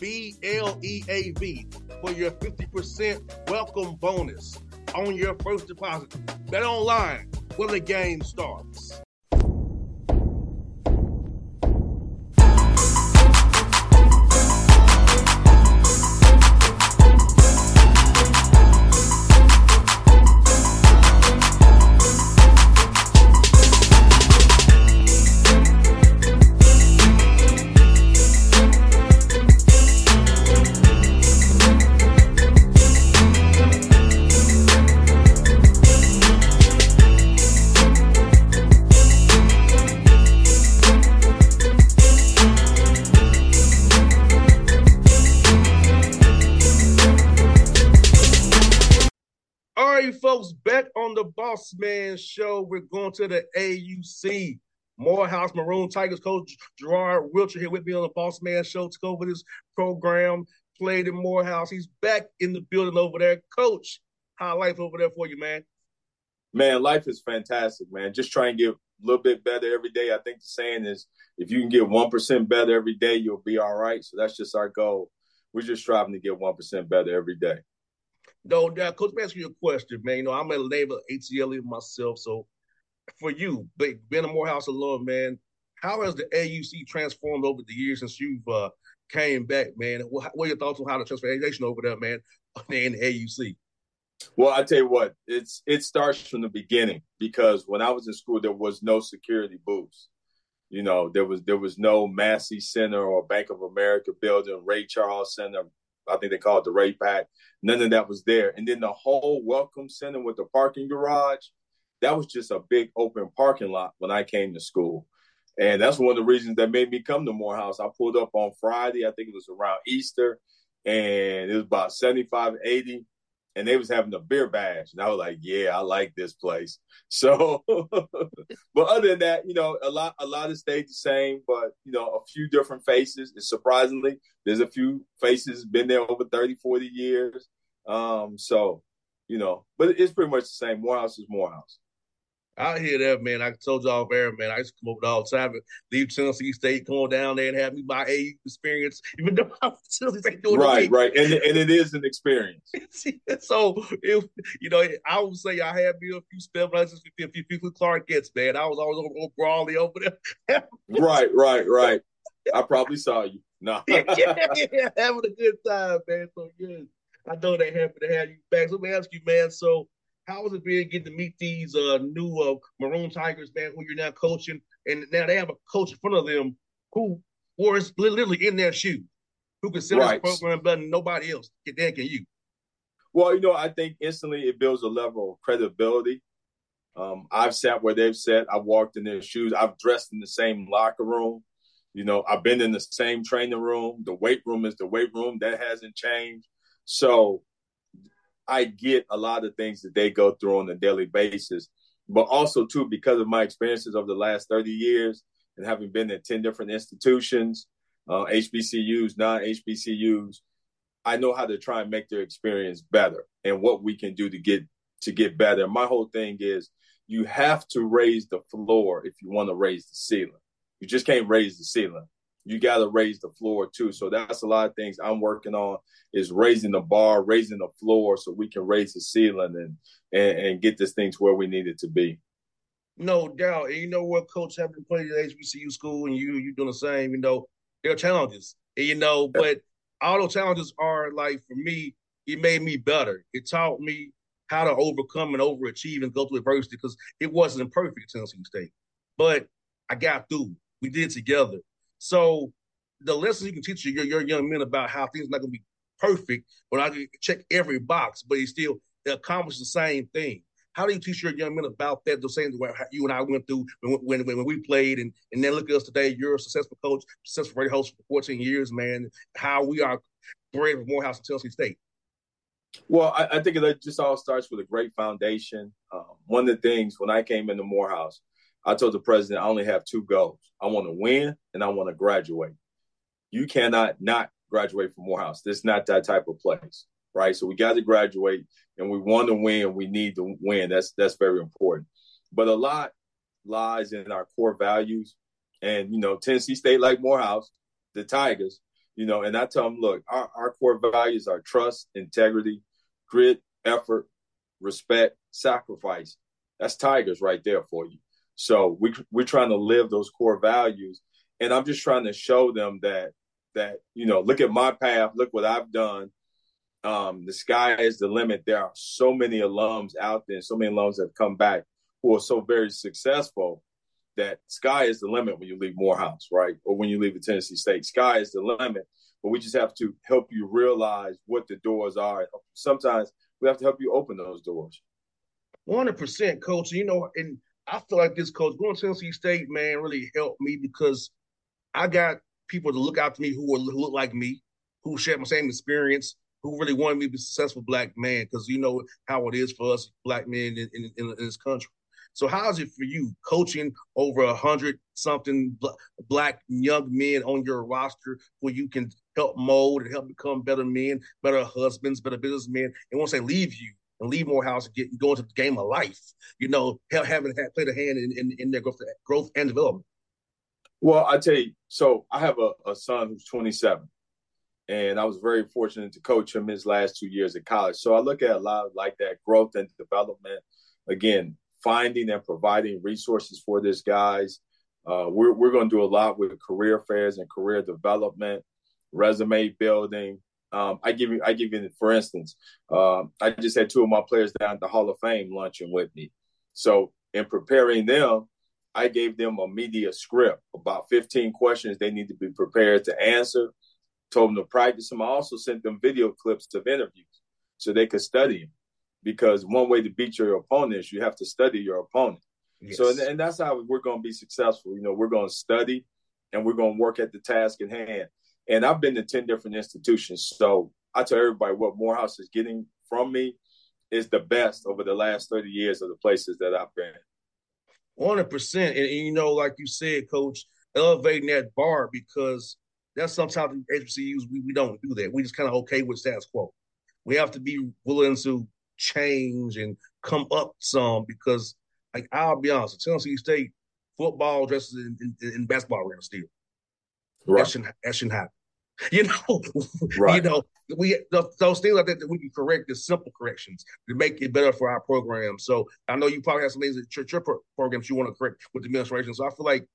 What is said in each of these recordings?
B L E A V, for your 50% welcome bonus on your first deposit. Bet online where the game starts. Boss Man Show. We're going to the AUC. Morehouse Maroon Tigers coach Gerard Wilcher here with me on the Boss Man Show to go over this program. Played in Morehouse. He's back in the building over there. Coach, how life over there for you, man? Man, life is fantastic, man. Just try and get a little bit better every day. I think the saying is if you can get 1% better every day, you'll be all right. So that's just our goal. We're just striving to get 1% better every day. No doubt. Coach, let me ask you a question, man. You know, I'm a labor ATL myself. So for you, being a Morehouse alum, man, how has the AUC transformed over the years since you've uh, came back, man? What, what are your thoughts on how the transformation over there, man, in the AUC? Well, I tell you what, it's it starts from the beginning because when I was in school, there was no security booths. You know, there was there was no Massey Center or Bank of America building, Ray Charles Center. I think they call it the Ray Pack. None of that was there. And then the whole Welcome Center with the parking garage, that was just a big open parking lot when I came to school. And that's one of the reasons that made me come to Morehouse. I pulled up on Friday, I think it was around Easter, and it was about 75, 80 and they was having a beer bash, and I was like, "Yeah, I like this place." So, but other than that, you know, a lot, a lot of stayed the same, but you know, a few different faces. And surprisingly, there's a few faces been there over 30, 40 years. Um, so, you know, but it's pretty much the same. Morehouse is Morehouse. I hear that, man. I told y'all off air, man. I used to come over all the time and leave Tennessee State, come on down there and have me my AU experience, even though I'm Tennessee State doing Right, right. And, and it is an experience. so, if, you know, I would say I had me a few spells, a few, few Clark gets, man. I was always over, over Brawley over there. right, right, right. I probably saw you. No. yeah, yeah, having a good time, man. So, yeah, I know they're happy to have you back. So, let me ask you, man. So, how is it being getting to meet these uh, new uh, Maroon Tigers, man, who you're now coaching, and now they have a coach in front of them who was literally in their shoes, who can set right. this program better than nobody else. Can, can you? Well, you know, I think instantly it builds a level of credibility. Um, I've sat where they've sat. I've walked in their shoes. I've dressed in the same locker room. You know, I've been in the same training room. The weight room is the weight room. That hasn't changed. So I get a lot of things that they go through on a daily basis, but also too because of my experiences over the last 30 years and having been at 10 different institutions, uh, HBCUs, non-HBCUs, I know how to try and make their experience better and what we can do to get to get better. My whole thing is you have to raise the floor if you want to raise the ceiling. You just can't raise the ceiling. You got to raise the floor too. So that's a lot of things I'm working on is raising the bar, raising the floor, so we can raise the ceiling and and, and get this thing to where we need it to be. No doubt, and you know what, Coach, having played at HBCU school, and you you doing the same. You know, there are challenges, and, you know, but all those challenges are like for me, it made me better. It taught me how to overcome and overachieve and go through adversity because it wasn't perfect at Tennessee State, but I got through. We did together. So the lessons you can teach your, your young men about how things are not going to be perfect, but I can check every box, but he still accomplish the same thing. How do you teach your young men about that? The same way you and I went through when, when, when we played, and, and then look at us today. You're a successful coach, successful radio host for 14 years, man. How we are great with Morehouse and Tennessee State. Well, I, I, think it just all starts with a great foundation. Um, one of the things when I came into Morehouse, I told the president I only have two goals. I want to win and I want to graduate. You cannot not graduate from Morehouse. This is not that type of place, right? So we got to graduate and we want to win. We need to win. That's that's very important. But a lot lies in our core values. And, you know, Tennessee State, like Morehouse, the Tigers, you know, and I tell them, look, our, our core values are trust, integrity, grit, effort, respect, sacrifice. That's Tigers right there for you. So we we're trying to live those core values, and I'm just trying to show them that that you know, look at my path, look what I've done. Um, the sky is the limit. There are so many alums out there, so many alums have come back who are so very successful that sky is the limit when you leave Morehouse, right? Or when you leave the Tennessee State. Sky is the limit, but we just have to help you realize what the doors are. Sometimes we have to help you open those doors. 100%, coach. You know, and I feel like this coach going to Tennessee State, man, really helped me because I got people to look out to me who, were, who look like me, who share my same experience, who really wanted me to be a successful black man because you know how it is for us black men in, in, in this country. So how is it for you coaching over a hundred something black young men on your roster where you can help mold and help become better men, better husbands, better businessmen, and once they leave you, and leave Morehouse and get go into the game of life. You know, having had, played a hand in, in, in their growth, growth and development. Well, I tell you, so I have a, a son who's 27, and I was very fortunate to coach him his last two years at college. So I look at a lot like that growth and development. Again, finding and providing resources for these guys. Uh, we're we're going to do a lot with career fairs and career development, resume building, um, I give you, I give you, for instance, uh, I just had two of my players down at the Hall of Fame lunching with me. So in preparing them, I gave them a media script about 15 questions they need to be prepared to answer. Told them to practice them. I also sent them video clips of interviews so they could study them. Because one way to beat your opponent is you have to study your opponent. Yes. So, and, and that's how we're going to be successful. You know, we're going to study and we're going to work at the task in hand. And I've been to 10 different institutions. So I tell everybody what Morehouse is getting from me is the best over the last 30 years of the places that I've been. 100%. And, and you know, like you said, coach, elevating that bar because that's sometimes HBCUs, we, we don't do that. We just kind of okay with status quo. We have to be willing to change and come up some because, like, I'll be honest, Tennessee State football dresses in, in, in basketball around still. Right. That shouldn't, that shouldn't happen. You know, right. you know, we those things like that that we can correct the simple corrections to make it better for our program. So I know you probably have some things at your, your programs you want to correct with the administration. So I feel like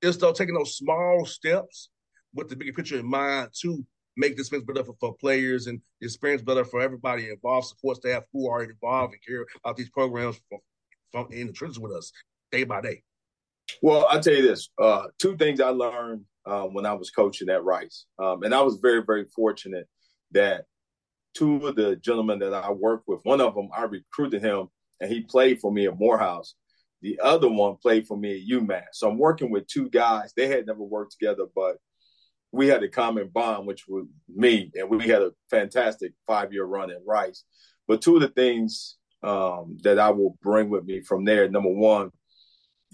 it's though taking those small steps with the bigger picture in mind to make this experience better for, for players and the experience better for everybody involved, support staff who are involved and care about these programs from, from in the trenches with us day by day. Well, I'll tell you this: uh, two things I learned um, when I was coaching at Rice. Um, and I was very, very fortunate that two of the gentlemen that I worked with, one of them, I recruited him and he played for me at Morehouse. The other one played for me at UMass. So I'm working with two guys. They had never worked together, but we had a common bond, which was me, and we had a fantastic five year run at Rice. But two of the things um, that I will bring with me from there number one,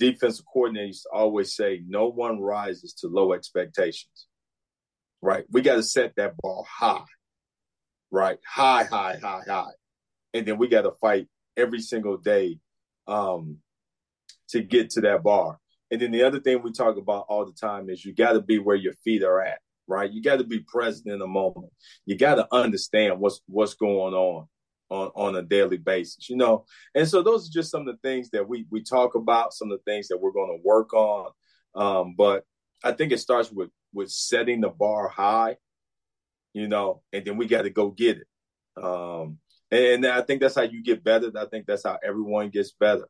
defensive coordinators always say no one rises to low expectations. Right? We got to set that ball high. Right? High, high, high, high. And then we got to fight every single day um, to get to that bar. And then the other thing we talk about all the time is you got to be where your feet are at, right? You got to be present in the moment. You got to understand what's what's going on on on a daily basis, you know. And so those are just some of the things that we we talk about, some of the things that we're going to work on. Um, but I think it starts with with setting the bar high, you know, and then we got to go get it. Um, and, I think that's how you get better. I think that's how everyone gets better.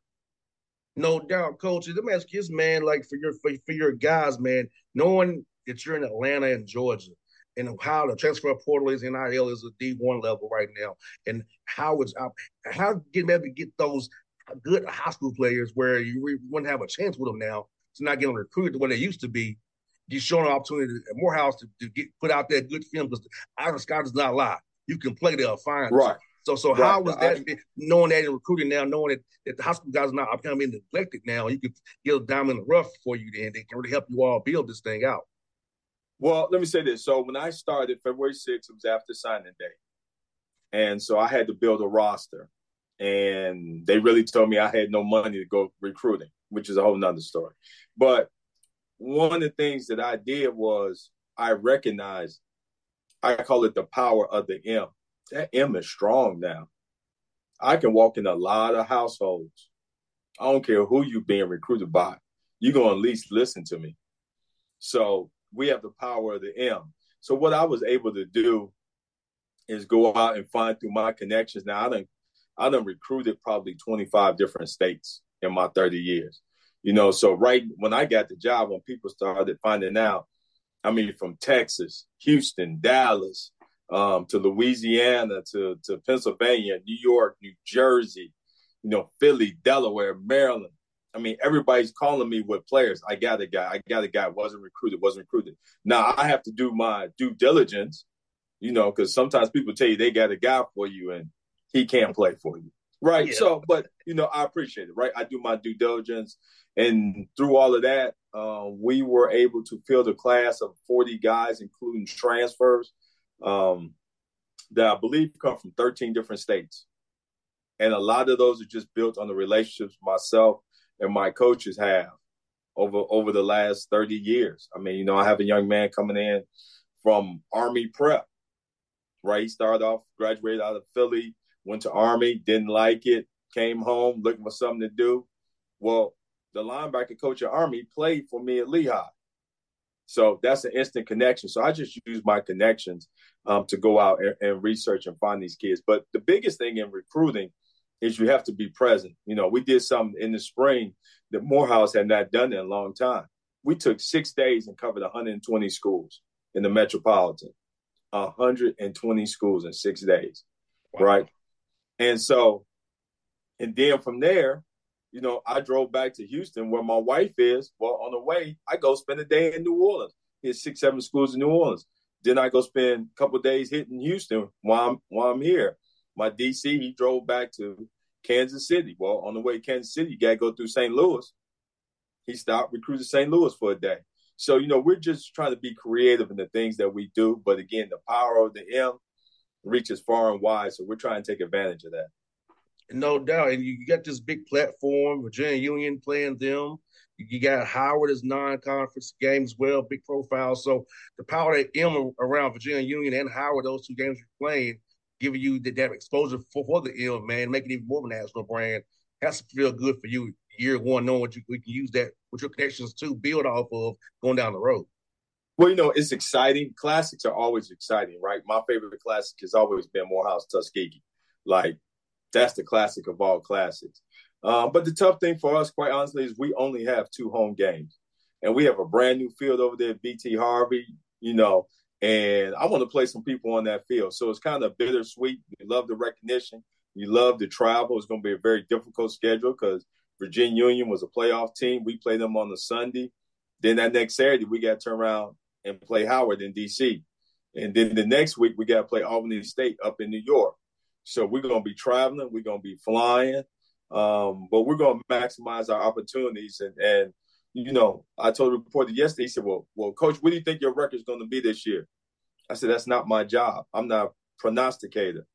No doubt, coach. Let me ask you this, man. Like for your for, for your guys, man, knowing that you're in Atlanta and Georgia, and how the transfer portal is in NIL is a D one level right now, and how it's uh, how get maybe get those good high school players where you wouldn't have a chance with them now to not getting recruited the way they used to be. You're showing an opportunity at Morehouse to, to get put out that good film because Ira Scott does not lie. You can play there fine. Right. So, so right. how was that I, knowing that in recruiting now, knowing that, that the high school guys are not becoming neglected now, you could get a diamond in the rough for you, then. they can really help you all build this thing out. Well, let me say this. So when I started February 6th, it was after signing day. And so I had to build a roster. And they really told me I had no money to go recruiting, which is a whole nother story. But one of the things that I did was I recognized, I call it the power of the M that M is strong now. I can walk in a lot of households. I don't care who you being recruited by. You're gonna at least listen to me. So we have the power of the M. So what I was able to do is go out and find through my connections. Now I done I done recruited probably 25 different states in my 30 years. You know, so right when I got the job, when people started finding out, I mean, from Texas, Houston, Dallas, um, to Louisiana, to to Pennsylvania, New York, New Jersey, you know, Philly, Delaware, Maryland. I mean, everybody's calling me with players. I got a guy. I got a guy. Wasn't recruited. Wasn't recruited. Now I have to do my due diligence, you know, because sometimes people tell you they got a guy for you and he can't play for you, right? Yeah. So, but you know, I appreciate it, right? I do my due diligence, and through all of that, uh, we were able to fill the class of forty guys, including transfers um, that I believe come from 13 different states. And a lot of those are just built on the relationships myself and my coaches have over over the last 30 years. I mean, you know, I have a young man coming in from Army Prep, right? He started off, graduated out of Philly, went to Army, didn't like it, came home looking for something to do. Well, the linebacker coach at Army played for me at Lehigh. So that's an instant connection. So I just use my connections um, to go out and, and, research and find these kids. But the biggest thing in recruiting is you have to be present. You know, we did something in the spring that Morehouse had not done in a long time. We took six days and covered 120 schools in the metropolitan. 120 schools in six days, wow. right? And so, and then from there, you know, I drove back to Houston where my wife is. Well, on the way, I go spend a day in New Orleans. Hit six, seven schools in New Orleans. Then I go spend a couple days hitting Houston while I'm while I'm here. My DC, he drove back to Kansas City. Well, on the way to Kansas City, you gotta go through St. Louis. He stopped recruiting St. Louis for a day. So, you know, we're just trying to be creative in the things that we do. But again, the power of the M reaches far and wide. So we're trying to take advantage of that. No doubt. And you got this big platform, Virginia Union playing them. You got Howard as non-conference games well, big profile. So the power that M around Virginia Union and Howard, those two games you're playing, giving you that, that exposure for, for the M, man, making it even more of a national brand. Has to feel good for you year one, knowing what you we can use that with your connections to build off of going down the road. Well, you know, it's exciting. Classics are always exciting, right? My favorite classic has always been Morehouse Tuskegee. Like that's the classic of all classics. Um, but the tough thing for us, quite honestly, is we only have two home games, and we have a brand new field over there, BT Harvey. You know, and I want to play some people on that field, so it's kind of bittersweet. We love the recognition, you love the travel. It's going to be a very difficult schedule because Virginia Union was a playoff team. We play them on the Sunday. Then that next Saturday, we got to turn around and play Howard in D.C. And then the next week, we got to play Albany State up in New York. So we're going to be traveling, we're going to be flying, um, but we're going to maximize our opportunities. And, and, you know, I told the reporter yesterday, he said, well, well, coach, what do you think your record's going to be this year? I said, that's not my job. I'm not a prognosticator.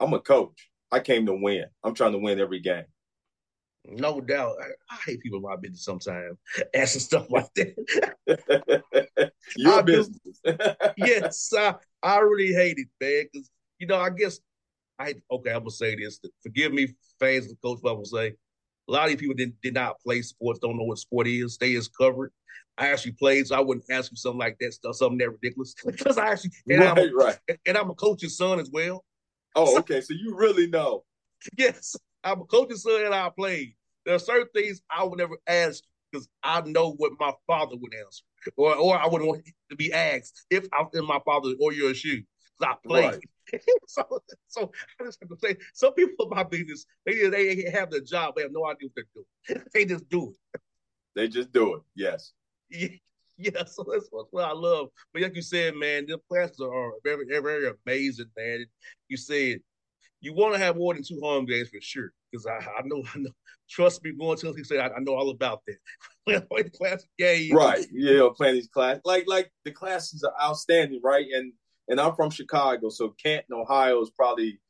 I'm a coach. I came to win. I'm trying to win every game. No doubt. I, I, hate people in my business sometimes asking stuff like that. Your business. yes, I, I really hate it, man. Because, you know, I guess I okay, I'm gonna say this. Forgive me, fans of the coach, gonna say a lot of these people did, did not play sports, don't know what sport is. They is covered. I actually played, so I wouldn't ask you something like that stuff, something that ridiculous. because I actually and, right, I'm a, right. and I'm a coach's son as well. Oh, okay. So you really know. Yes. I'm a coach's son and I played. There are certain things I would never ask because I know what my father would answer. Or or I wouldn't want to be asked if I'm in my father or your shoes. I played. Right. so, so I just have to say, some people in my business, they they have their job, they have no idea what they're doing. they just do it. They just do it. Yes. Yeah, yeah. So that's what I love. But like you said, man, the classes are very, very amazing, man. You said you want to have more than two home games for sure. Because I, I know, I know. Trust me, going to he said I, I know all about that. Playing classic games, right? Yeah, playing these class like like the classes are outstanding, right? And and I'm from Chicago, so Canton, Ohio is probably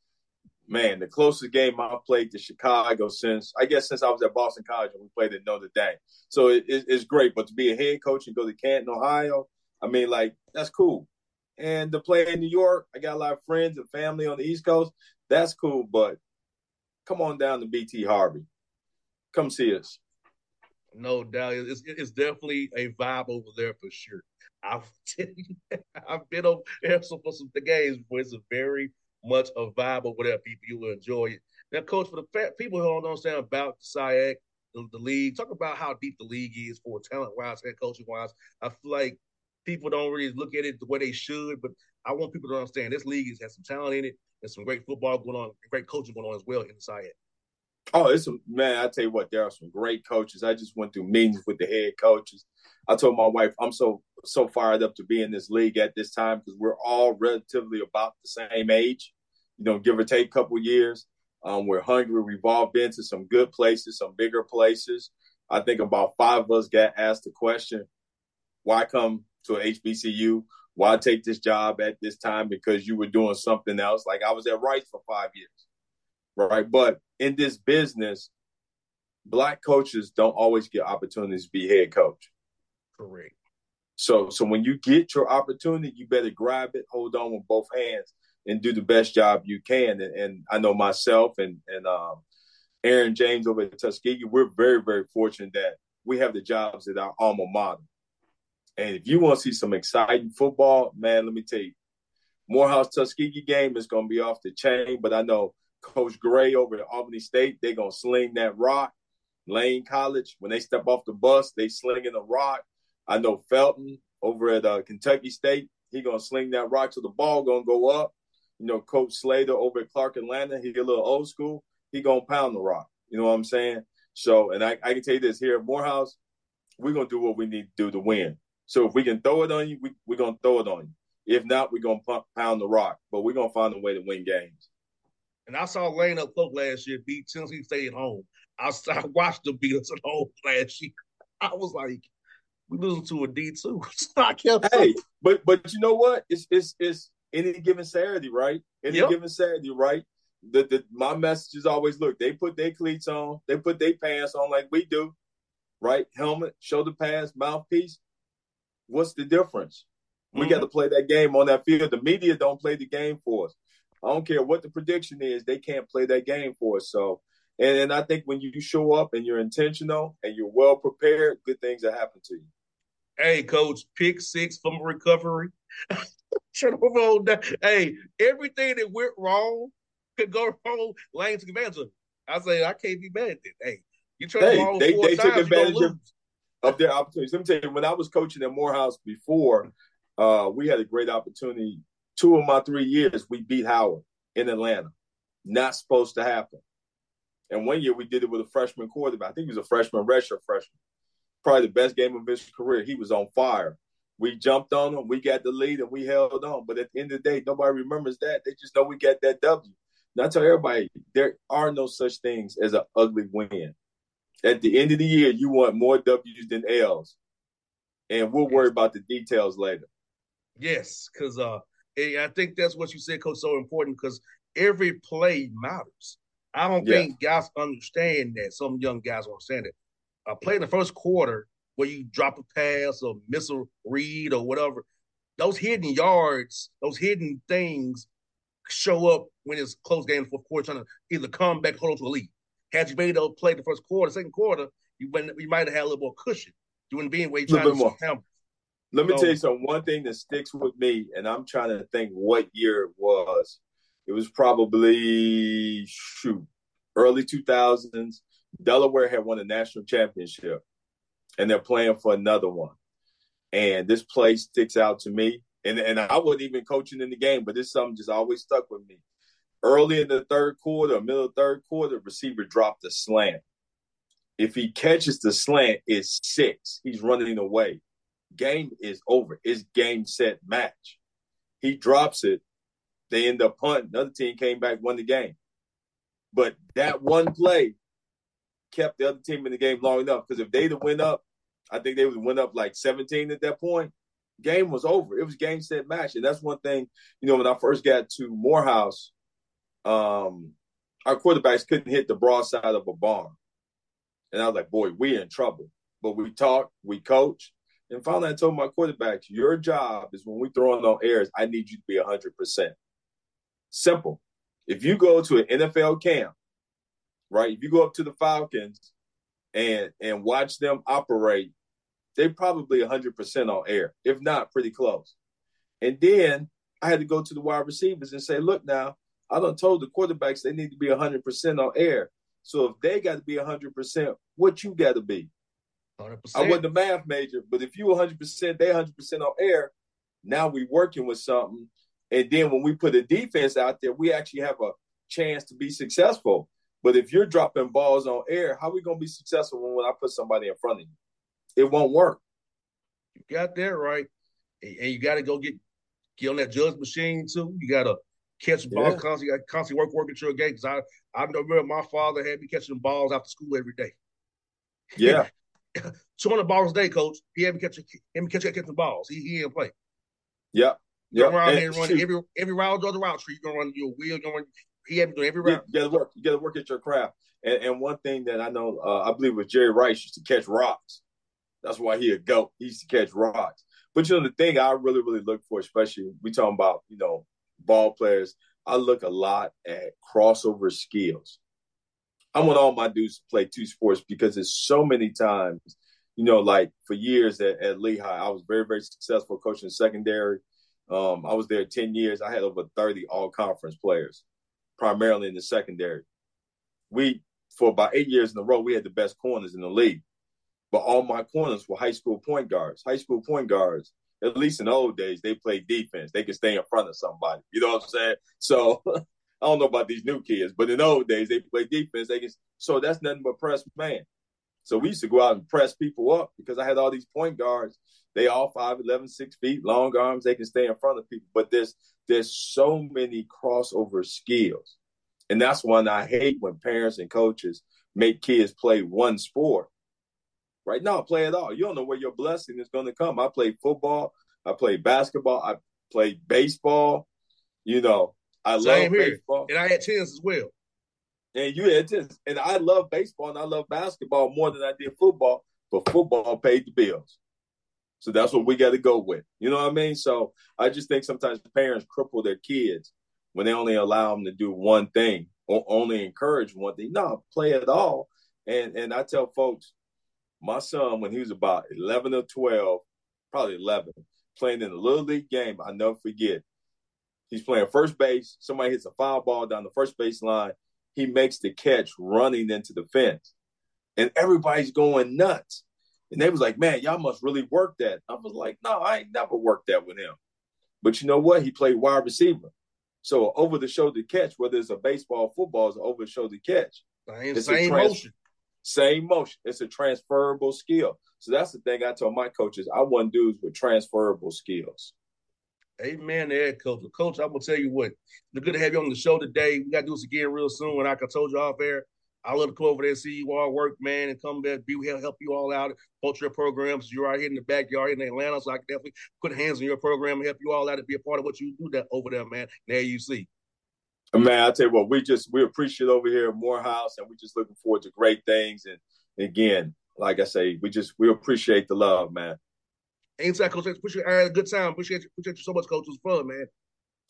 man the closest game I've played to Chicago since I guess since I was at Boston College and we played at Notre Dame. So it, it, it's great, but to be a head coach and go to Canton, Ohio, I mean, like that's cool. And to play in New York, I got a lot of friends and family on the East Coast. That's cool, but come on down to BT Harvey. Come see us. No doubt, it's, it's definitely a vibe over there for sure. I've I've been over there for some the games before. It's a very much a vibe over there. People, you will enjoy it. Now, coach, for the people who don't understand about the SIAC, the, the, league, talk about how deep the league is for talent wise, head coaching wise. I feel like people don't really look at it the way they should, but I want people to understand this league has some talent in it and some great football going on, great coaching going on as well inside it. Oh, it's a man. I tell you what, there are some great coaches. I just went through meetings with the head coaches. I told my wife, I'm so so fired up to be in this league at this time because we're all relatively about the same age, you know, give or take a couple years. Um, we're hungry. We've all been to some good places, some bigger places. I think about five of us got asked the question, why come to HBCU? Why take this job at this time? Because you were doing something else. Like I was at Rice for five years, right? But in this business, black coaches don't always get opportunities to be head coach. Correct. So, so when you get your opportunity, you better grab it, hold on with both hands, and do the best job you can. And, and I know myself and and um, Aaron James over at Tuskegee, we're very very fortunate that we have the jobs at our alma mater. And if you want to see some exciting football, man, let me tell you, Morehouse Tuskegee game is going to be off the chain. But I know Coach Gray over at Albany State, they're going to sling that rock. Lane College, when they step off the bus, they slinging the rock. I know Felton over at uh, Kentucky State, he going to sling that rock to the ball going to go up. You know, Coach Slater over at Clark Atlanta, he a little old school. He going to pound the rock. You know what I'm saying? So, and I, I can tell you this here at Morehouse, we're going to do what we need to do to win. So if we can throw it on you, we, we're going to throw it on you. If not, we're going to pound the rock, but we're going to find a way to win games. And I saw Lane up close last year beat Tennessee State at home. I, I watched them beat us at home last year. I was like, we losing to a D two. I kept hey, but but you know what? It's it's it's any given Saturday, right? Any yep. given Saturday, right? The, the my message is always look. They put their cleats on, they put their pants on like we do, right? Helmet, shoulder pads, mouthpiece what's the difference? We mm-hmm. got to play that game on that field. The media don't play the game for us. I don't care what the prediction is; they can't play that game for us. So, and, and I think when you show up and you're intentional and you're well prepared, good things will happen to you. Hey, coach, pick six from recovery. Turnover on down. Hey, everything that went wrong could go wrong. Lane took advantage of it. I say I can't be mad at that. Hey, you try hey, wrong they, four they times, took advantage of of their opportunities. Let me tell you, when I was coaching at Morehouse before, uh, we had a great opportunity. Two of my three years, we beat Howard in Atlanta. Not supposed to happen. And one year we did it with a freshman quarterback. I think he was a freshman, redshirt freshman. Probably the best game of his career. He was on fire. We jumped on him. We got the lead and we held on. But at the end of the day, nobody remembers that. They just know we got that W. Now I tell everybody, there are no such things as an ugly win at the end of the year, you want more W's than L's, and we'll worry about the details later. Yes, because uh, I think that's what you said, Coach. So important because every play matters. I don't yeah. think guys understand that. Some young guys understand it. Uh, play in the first quarter where you drop a pass or miss a read or whatever. Those hidden yards, those hidden things show up when it's close game in the fourth quarter, trying to either come back, hold on to a lead. Had you made play the first quarter, second quarter, you might you might have had a little more cushion. You wouldn't be in way trying to more. Let me so, tell you something. One thing that sticks with me, and I'm trying to think what year it was. It was probably shoot early 2000s. Delaware had won a national championship, and they're playing for another one. And this play sticks out to me. And and I wasn't even coaching in the game, but this something just always stuck with me. Early in the third quarter, middle third quarter, receiver dropped a slant. If he catches the slant, it's six. He's running away. Game is over. It's game set match. He drops it. They end up punting. Another team came back, won the game. But that one play kept the other team in the game long enough. Because if they'd have went up, I think they would have went up like 17 at that point. Game was over. It was game set match. And that's one thing, you know, when I first got to Morehouse, um, our quarterbacks couldn't hit the broadside of a barn. And I was like, boy, we're in trouble. But we talked, we coached. And finally, I told my quarterbacks, your job is when we throw on airs, I need you to be 100%. Simple. If you go to an NFL camp, right, if you go up to the Falcons and and watch them operate, they probably 100% on air, if not pretty close. And then I had to go to the wide receivers and say, look now, I don't told the quarterbacks they need to be 100% on air. So if they got to be 100%, what you got to be? 100%. I wasn't a math major, but if you 100%, they 100% on air, now we working with something. And then when we put a defense out there, we actually have a chance to be successful. But if you're dropping balls on air, how are we going to be successful when, when I put somebody in front of you? It won't work. You got that right. And you got to go get get on that Jugs machine too. You got to catch balls yeah. constantly. You got constantly work working your game. Because I I remember my father had me catching balls after school every day. Yeah. 200 balls a day, coach. He had me catch him catch catching balls. He he didn't play. Yep. Yep. Go around and and run shoot. every every round of the route tree. You're gonna run your wheel. You're gonna run. He had me doing every round. You gotta work. You gotta work at your craft. And, and one thing that I know, uh, I believe, was Jerry Rice used to catch rocks. That's why he a goat. He used to catch rocks. But you know the thing I really really look for, especially we talking about you know ball players. I look a lot at crossover skills. I want all my dudes to play two sports because it's so many times, you know, like for years at, at Lehigh, I was very, very successful coaching secondary. Um, I was there 10 years. I had over 30 all conference players, primarily in the secondary. We, for about eight years in a row, we had the best corners in the league. But all my corners were high school point guards. High school point guards, at least in the old days, they played defense. They could stay in front of somebody. You know what I'm saying? So I don't know about these new kids, but in old days they play defense. They can, so that's nothing but press man. So we used to go out and press people up because I had all these point guards. They all 5'11, 6 feet, long arms. They can stay in front of people. But there's there's so many crossover skills. And that's one I hate when parents and coaches make kids play one sport. Right now, play it all. You don't know where your blessing is going to come. I played football. I played basketball. I played baseball. You know, I Same love here. baseball. And I had tennis as well. And you had tennis. And I love baseball and I love basketball more than I did football, but football paid the bills. So that's what we got to go with. You know what I mean? So I just think sometimes parents cripple their kids when they only allow them to do one thing or only encourage one thing. No, play it all. And and I tell folks, my son, when he was about 11 or 12, probably 11, playing in a little league game, I never forget. He's playing first base. Somebody hits a foul ball down the first base line. He makes the catch running into the fence. And everybody's going nuts. And they was like, man, y'all must really work that. I was like, no, I ain't never worked that with him. But you know what? He played wide receiver. So over the shoulder catch, whether it's a baseball, football, is over the shoulder catch. Same, it's same trans- motion. Same motion. It's a transferable skill. So that's the thing I told my coaches. I want dudes with transferable skills. Amen that, Coach. Coach, I'm gonna tell you what. It's good to have you on the show today. We gotta do this again real soon. And like I told you off air, I love to come over there and see you all work, man, and come back, be help help you all out, both your programs. You're out here in the backyard in Atlanta, so I can definitely put hands on your program and help you all out and be a part of what you do that over there, man. There you see. Man, I tell you what, we just we appreciate over here at Morehouse, and we're just looking forward to great things. And again, like I say, we just we appreciate the love, man. Anytime, Coach. Appreciate I had a good time. Appreciate you, appreciate you so much, Coach. It was fun, man.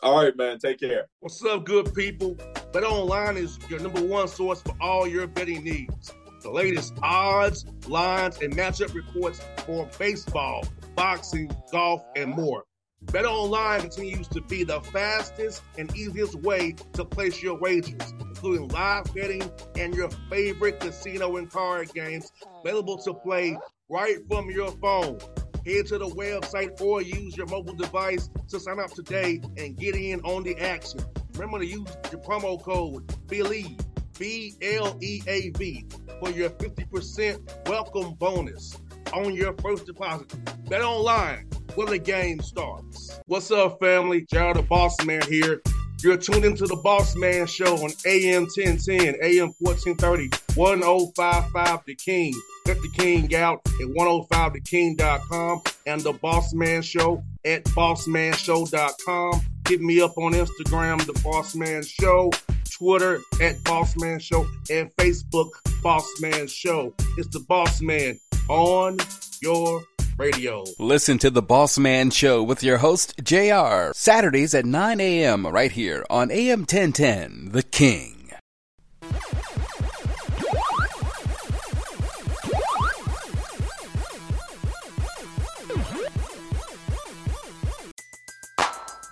All right, man. Take care. What's up, good people? Bet Online is your number one source for all your betting needs. The latest odds, lines, and matchup reports for baseball, boxing, golf, and more. Bet Online continues to be the fastest and easiest way to place your wagers, including live betting and your favorite casino and card games available to play right from your phone. Head to the website or use your mobile device to sign up today and get in on the action. Remember to use your promo code BLEAV, B L E A V, for your 50% welcome bonus on your first deposit. Bet online where the game starts. What's up, family? JR the Boss Man here. You're tuned into the Boss Man Show on AM 1010, AM 1430, 1055 The King. Let oh the King out at 105theking.com and the Boss Man Show at bossmanshow.com. Hit me up on Instagram, The Boss Man Show, Twitter at Boss Man Show, and Facebook, Boss Man Show. It's the Boss Man on your radio. Listen to the Boss Man Show with your host, JR, Saturdays at 9 a.m. right here on AM 1010, The King.